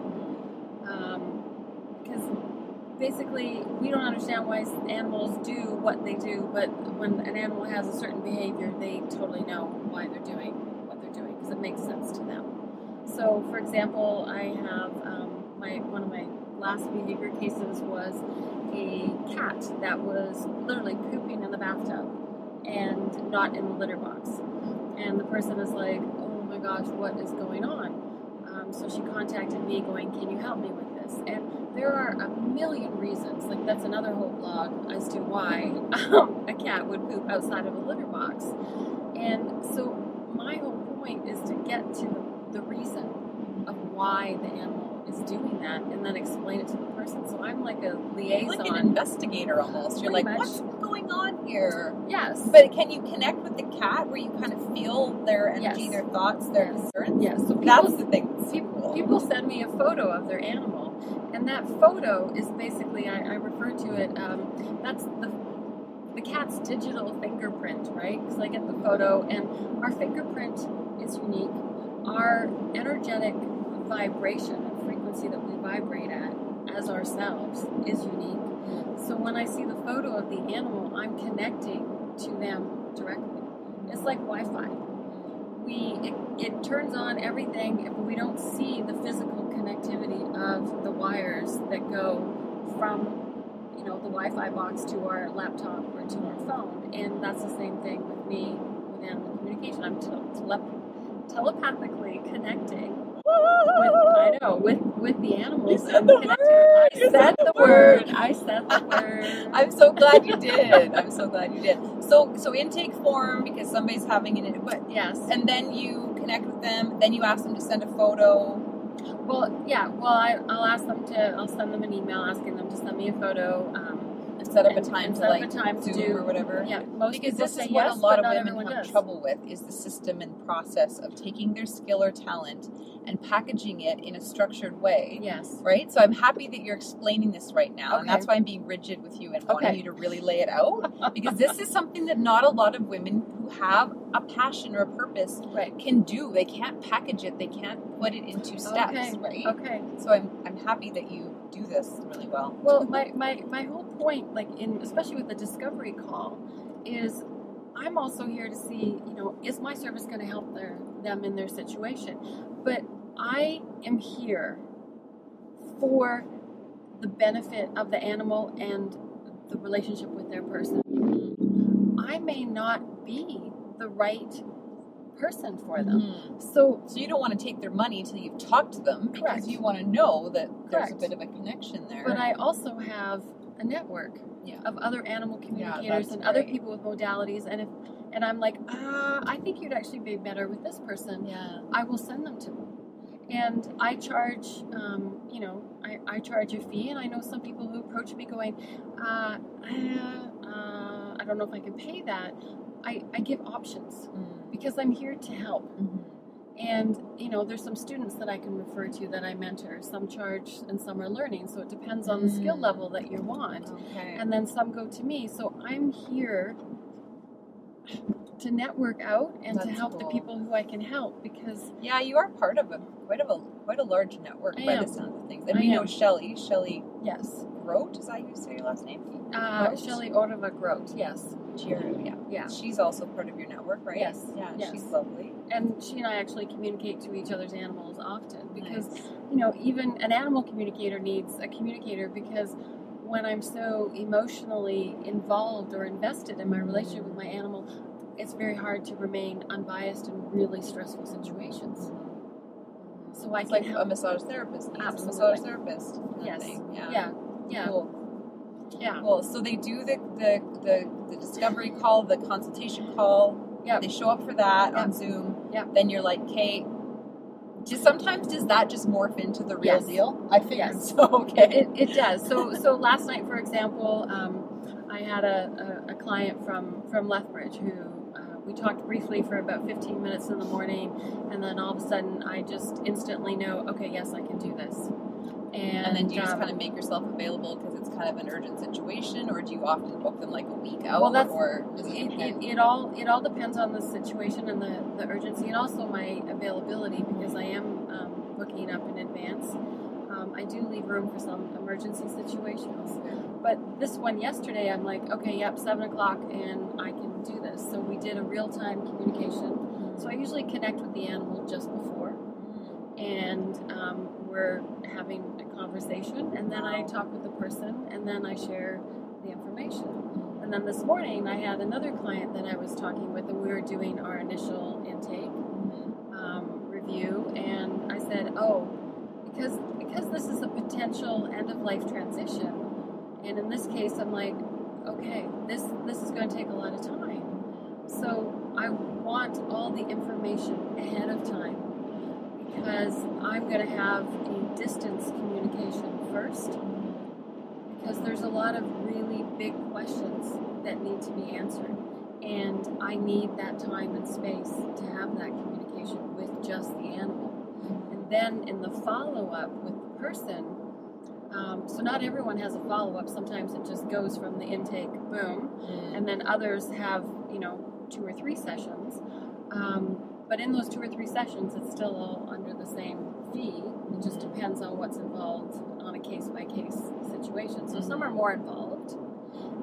basically we don't understand why animals do what they do, but when an animal has a certain behavior, they totally know why they're doing what they're doing because it makes sense to them. So, for example, I have um, my one of my last behavior cases was a cat that was literally pooping in the bathtub and not in the litter box. And the person is like, oh my gosh, what is going on? So she contacted me going, can you help me with this? And there are a million reasons, like that's another whole blog as to why um, a cat would poop outside of a litter box. And so my whole point is to get to the reason of why the animal is doing that and then explain it to the person. So I'm like a liaison. like an investigator almost. You're Pretty like, much. what's going on here? yes. But can you connect with the cat where you kind of feel their energy, Yes. their thoughts, their Yes. concerns? yes. So That's people- the thing. that's People, people send me a photo of their animal, and that photo is basically I, I refer to it. Um, that's the the cat's digital fingerprint, right? Because I get the photo, and our fingerprint is unique. Our energetic vibration frequency that we vibrate at as ourselves is unique. So when I see the photo of the animal, I'm connecting to them directly. It's like Wi-Fi we it, it turns on everything but we don't see the physical connectivity of the wires that go from you know the wi-fi box to our laptop or to our phone and that's the same thing with me with animal communication i'm tele- tele- telepathically connecting with, I know with with the animals. You said the word! I said said the the word. word! I said the word. I'm so glad you did. I'm so glad you did. So so intake form because somebody's having an but yes. and then you connect with them. Then you ask them to send a photo. Well, yeah. Well, I, I'll ask them to. I'll send them an email asking them to send me a photo. Um, and Set up a time to like time to do- or whatever. yeah, most Because this is what yes, a lot of women have does. trouble with is the system and process of taking their skill or talent and packaging it in a structured way. Yes. Right? So I'm happy that you're explaining this right now. And that's why I'm being rigid with you and wanting Okay. you to really lay it out. because this is something that not a lot of women who have a passion or a purpose Right. can do. They can't package it, they can't put it into steps, Okay. right? Okay. So I'm I'm happy that you do this really well. Well, my, my, my whole point, like in especially with the discovery call, is I'm also here to see, you know, is my service going to help their them in their situation? But I am here for the benefit of the animal and the relationship with their person. I may not be the right person for them. Mhm. So So you don't want to take their money until you've talked to them because you want to know that there's a bit of a connection there. But I also have a network Yeah. of other animal communicators that's and other people with modalities. And if and I'm like, ah, I think you'd actually be better with this person. yeah. I will send them to them. And I charge, um, you know, I, I charge a fee. And I know some people who approach me going, uh, uh, uh, I don't know if I can pay that. I, I give options Mm. because I'm here to help. Mhm. And you know, there's some students that I can refer to that I mentor. Some charge and some are learning, so it depends on the skill Mm. level that you want. Okay. And then some go to me. So I'm here to network out and to That's help the people who I can help because Yeah, you are part of a quite of a quite a large network I by am. the sound of things. And I we know am. Shelly, Shelly yes, Grote, is that you say your last name? uh? Shelley Ortova Grote, yes, Chiru, yeah. yeah. She's also part of your network, right? Yes, Yeah, yes. she's lovely. And she and I actually communicate to each other's animals often because Nice. you know, even an animal communicator needs a communicator because when I'm so emotionally involved or invested in my relationship with my animal, it's very hard to remain unbiased in really stressful situations. So I It's like help. a massage therapist Absolutely. a massage therapist. Yes. Yeah. yeah, yeah, Cool. yeah, Cool. So they do the, the, the, the discovery call, the consultation call. yeah. They show up for that on Zoom. Yep. Then you're like, Kate. Just sometimes does that just morph into the real Yes. deal? I think Yes. so. Okay. It, it does. So so last night, for example, um, I had a, a, a client from from Lethbridge who uh, we talked briefly for about 15 minutes in the morning, and then all of a sudden, I just instantly know, okay, yes, I can do this. And, And then do you just um, kind of make yourself available because it's kind of an urgent situation, or do you often book them like a week out, Well, that's- or it it, it, all it all depends on the situation and the, the urgency and also my availability because I am um, booking up in advance. Um, I do leave room for some emergency situations. But this one yesterday, I'm like, okay, yep, seven o'clock, and I can do this. So we did a real time communication. So I usually connect with the animal just before, and um, we're having conversation, and then I talk with the person, and then I share the information. And then this morning, I had another client that I was talking with, and we were doing our initial intake um, review, and I said, "Oh, because because this is a potential end of life transition, and in this case, I'm like, okay, this this is going to take a lot of time, so I want all the information ahead of time because I'm going to have a distance communication first Because there's a lot of really big questions that need to be answered, and I need that time and space to have that communication with just the animal. And then in the follow up with the person, um, so not everyone has a follow up. Sometimes it just goes from the intake, boom, and then others have, you know, two or three sessions. Um, but in those two or three sessions, it's still all under the same fee. It just depends on what's involved on a case by case situation. So some are more involved.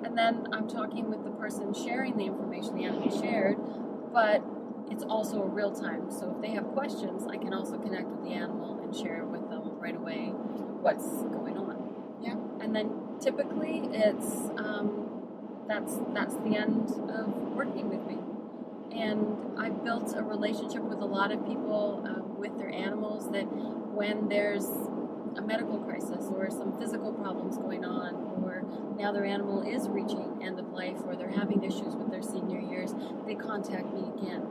And then I'm talking with the person sharing the information the animal shared, but it's also real time. So if they have questions, I can also connect with the animal and share with them right away what's going on. Yeah. And then typically it's um, that's that's the end of working with me. And I've built a relationship with a lot of people um, with their animals that when there's a medical crisis or some physical problems going on, or now their animal is reaching end of life, or they're having issues with their senior years, they contact me again.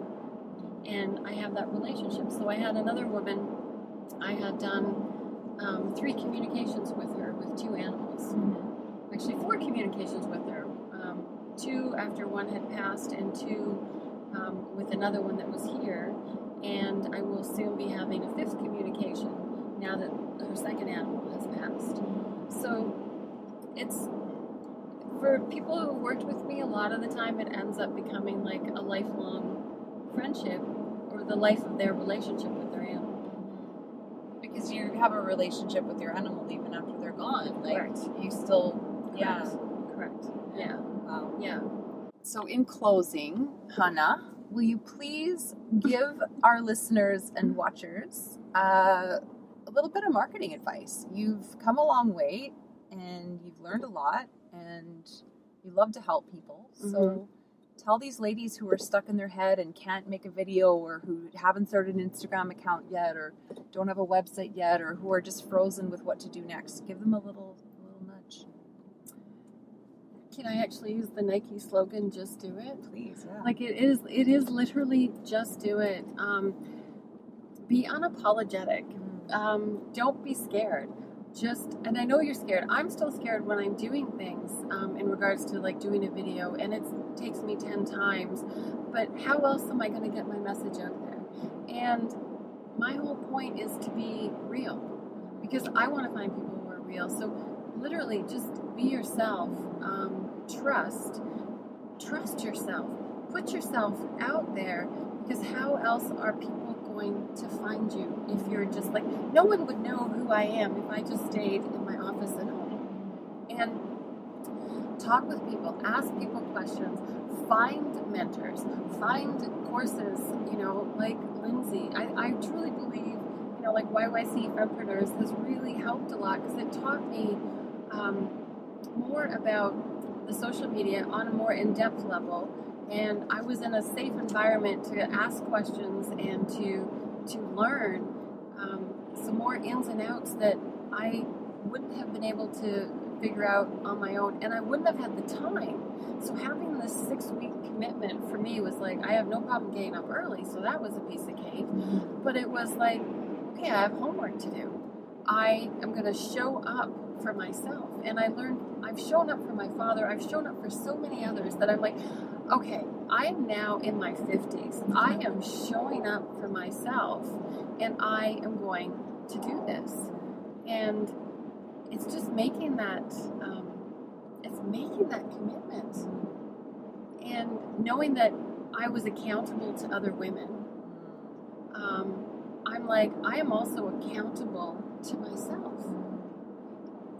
And I have that relationship. So I had another woman, I had done um, three communications with her with two animals. Actually, four communications with her. Um, two after one had passed, and two um, with another one that was here. And I will soon be having a fifth communication now that her second animal has passed. So it's for people who worked with me, a lot of the time it ends up becoming like a lifelong friendship or the life of their relationship with their animal. because you have a relationship with your animal even after they're gone. Like Correct. you still, yeah. Correct. Yeah. Wow. Yeah. So, in closing, Hanna, will you please give our listeners and watchers uh, a little bit of marketing advice? You've come a long way and you've learned a lot and you love to help people. So, tell these ladies who are stuck in their head and can't make a video or who haven't started an Instagram account yet or don't have a website yet or who are just frozen with what to do next. Give them a little, a little nudge. Can I actually use the Nike slogan, just do it? Please, yeah. Like it is, it is literally just do it. Um, be unapologetic. Um, don't be scared. Just, and I know you're scared. I'm still scared when I'm doing things um, in regards to like doing a video, and it takes me 10 times. But how else am I going to get my message out there? And my whole point is to be real because I want to find people who are real. So, literally, just be yourself. Um, trust. Trust yourself. put yourself out there because how else are people going to find you if you're just like no one would know who I am if I just stayed in my office at home and talk with people ask people questions find mentors find courses you know like Lindsay I, I truly believe you know like YYC Fempreneurs has really helped a lot because it taught me um, more about the social media on a more in-depth level and I was in a safe environment to ask questions and to to learn um, some more ins and outs that I wouldn't have been able to figure out on my own, and I wouldn't have had the time. So having this six week commitment for me was like I have no problem getting up early, so that was a piece of cake. But it was like, okay, I have homework to do. I am going to show up for myself, and I learned. I've shown up for my father. I've shown up for so many others that I'm like, okay, I am now in my 50s. I am showing up for myself and I am going to do this. And it's just making that, um, it's making that commitment. And knowing that I was accountable to other women, um, I'm like, I am also accountable to myself.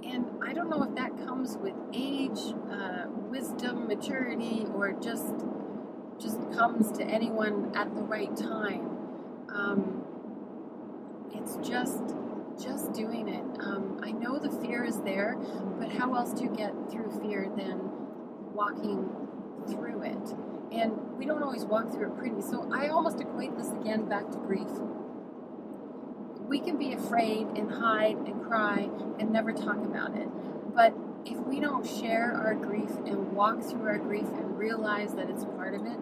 And I don't know if that comes with age, uh, wisdom, maturity, or just just comes to anyone at the right time. Um, it's just just doing it. Um, I know the fear is there, but how else do you get through fear than walking through it? And we don't always walk through it pretty. So I almost equate this again back to grief we can be afraid and hide and cry and never talk about it. But if we don't share our grief and walk through our grief and realize that it's part of it,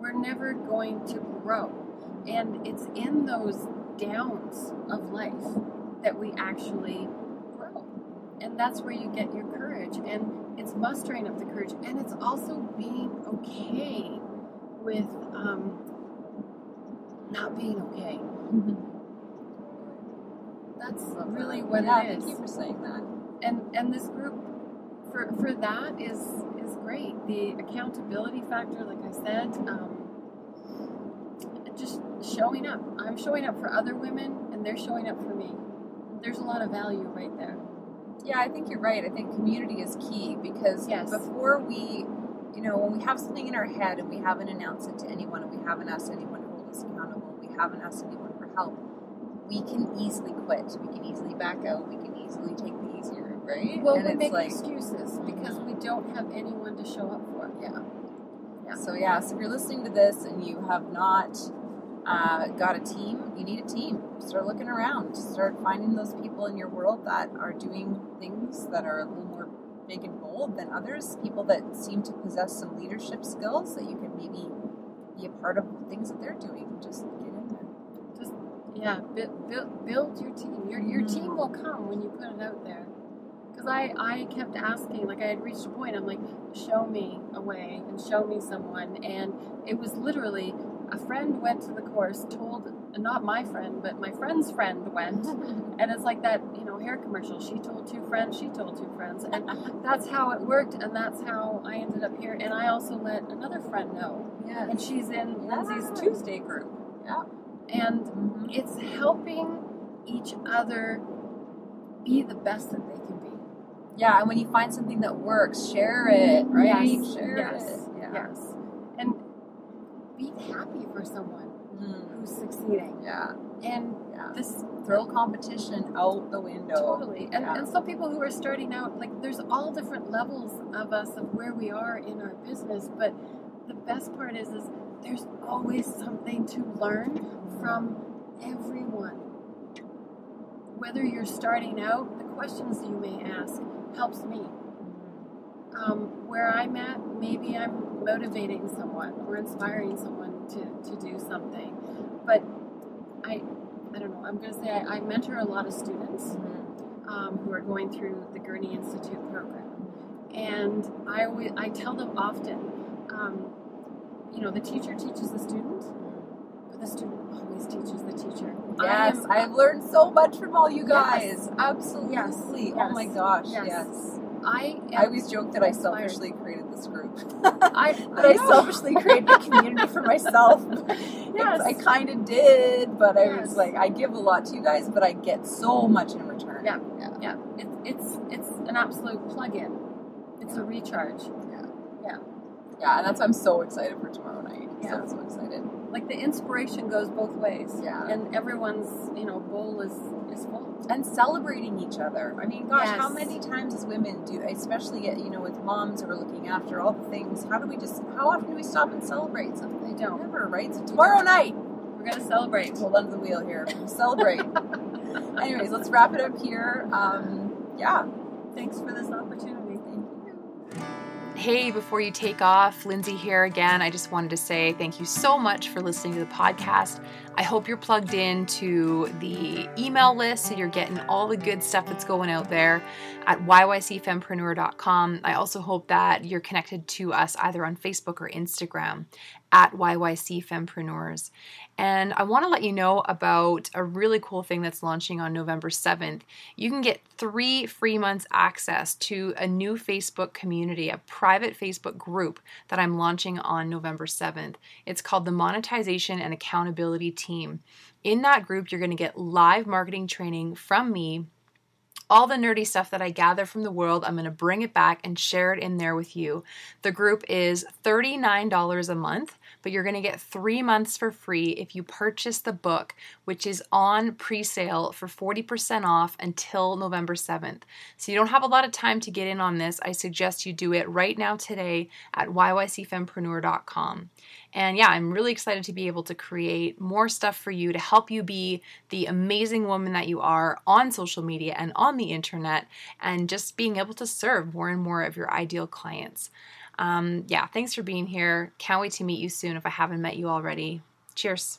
we're never going to grow. And it's in those downs of life that we actually grow. And that's where you get your courage. And it's mustering up the courage. And it's also being okay with um, not being okay. That's really what yeah, it is. Thank you for saying that. And and this group for for that is is great. The accountability factor, like I said, um, just showing up. I'm showing up for other women, and they're showing up for me. There's a lot of value right there. Yeah, I think you're right. I think community is key because Yes. before we, you know, when we have something in our head and we haven't announced it to anyone and we haven't asked anyone to hold us accountable, we haven't asked anyone for help, we can easily quit. We can easily back out. We can easily take the easier route, right? Well, and we it's make like, excuses because we don't have anyone to show up for. yeah. Yeah. So yeah, so if you're listening to this and you have not uh, got a team, you need a team. Start looking around. Start finding those people in your world that are doing things that are a little more big and bold than others. People that seem to possess some leadership skills that you can maybe be a part of the things that they're doing. Just get in there. Just yeah, build, build, build your team. Your your Mhm. team will come when you put it out there. Because I I kept asking, like I had reached a point. I'm like, show me a way and show me someone. And it was literally a friend went to the course, told not my friend, but my friend's friend went, and it's like that you know hair commercial. She told two friends, she told two friends, and that's how it worked. And that's how I ended up here. And I also let another friend know, yeah. and she's in Lindsay's Tuesday group. Yeah. And Mhm. it's helping each other be the best that they can be. Yeah, and when you find something that works, share it, right? Yes, Share yes, it. Yeah. Yes. And be happy for someone Mm. who's succeeding. Yeah. And Yeah. this Throw competition out the window. totally. And, Yeah. and some people who are starting out, like there's all different levels of us of where we are in our business, but the best part is is there's always something to learn from everyone. Whether you're starting out, the questions you may ask helps me. Um, where I'm at, maybe I'm motivating someone or inspiring someone to, to do something. But I, I don't know. I'm going to say I, I mentor a lot of students um, who are going through the Gurney Institute program, and I I tell them often, um, you know, the teacher teaches the student, but the student always teaches the teacher. I Yes, I've learned so much from all you Yes. guys. Absolutely. Yes, Oh my gosh. yes. Yes. I I always joke that I selfishly created this group. I, that I, selfishly created a community for myself. Yes. I kind of did, but I was like, I give a lot to you guys, but I get so much in return. Yeah. Yeah, it's it's it's an absolute plug-in. It's a recharge. Yeah, and that's why I'm so excited for tomorrow night. Yeah. So, so excited. Like the inspiration goes both ways. Yeah. And everyone's you know bowl is is full. And celebrating each other. I mean, gosh, how many times as women do, especially you know, with moms who are looking after all the things, how do we just, how often do we stop and celebrate something? They don't. Never, right? So tomorrow night, We're gonna celebrate. hold onto the wheel here. Celebrate. Anyways, let's wrap it up here. Um, yeah. Thanks for this opportunity. Hey, before you take off, Lindsay here again. I just wanted to say thank you so much for listening to the podcast. I hope you're plugged in to the email list so you're getting all the good stuff that's going out there at yycfempreneur.com. I also hope that you're connected to us either on Facebook or Instagram at YYC Fempreneurs. And I want to let you know about a really cool thing that's launching on November 7th. You can get three free months access to a new Facebook community, a private Facebook group that I'm launching on November 7th. It's called the Monetization and Accountability Team. In that group, you're going to get live marketing training from me all the nerdy stuff that I gather from the world, I'm going to bring it back and share it in there with you. The group is $39 a month, but you're going to get three months for free if you purchase the book, which is on pre sale for 40% off until November 7th. So you don't have a lot of time to get in on this. I suggest you do it right now today at yycfempreneur.com. And yeah, I'm really excited to be able to create more stuff for you to help you be the amazing woman that you are on social media and on the internet, and just being able to serve more and more of your ideal clients. Um, yeah, thanks for being here. Can't wait to meet you soon if I haven't met you already. Cheers.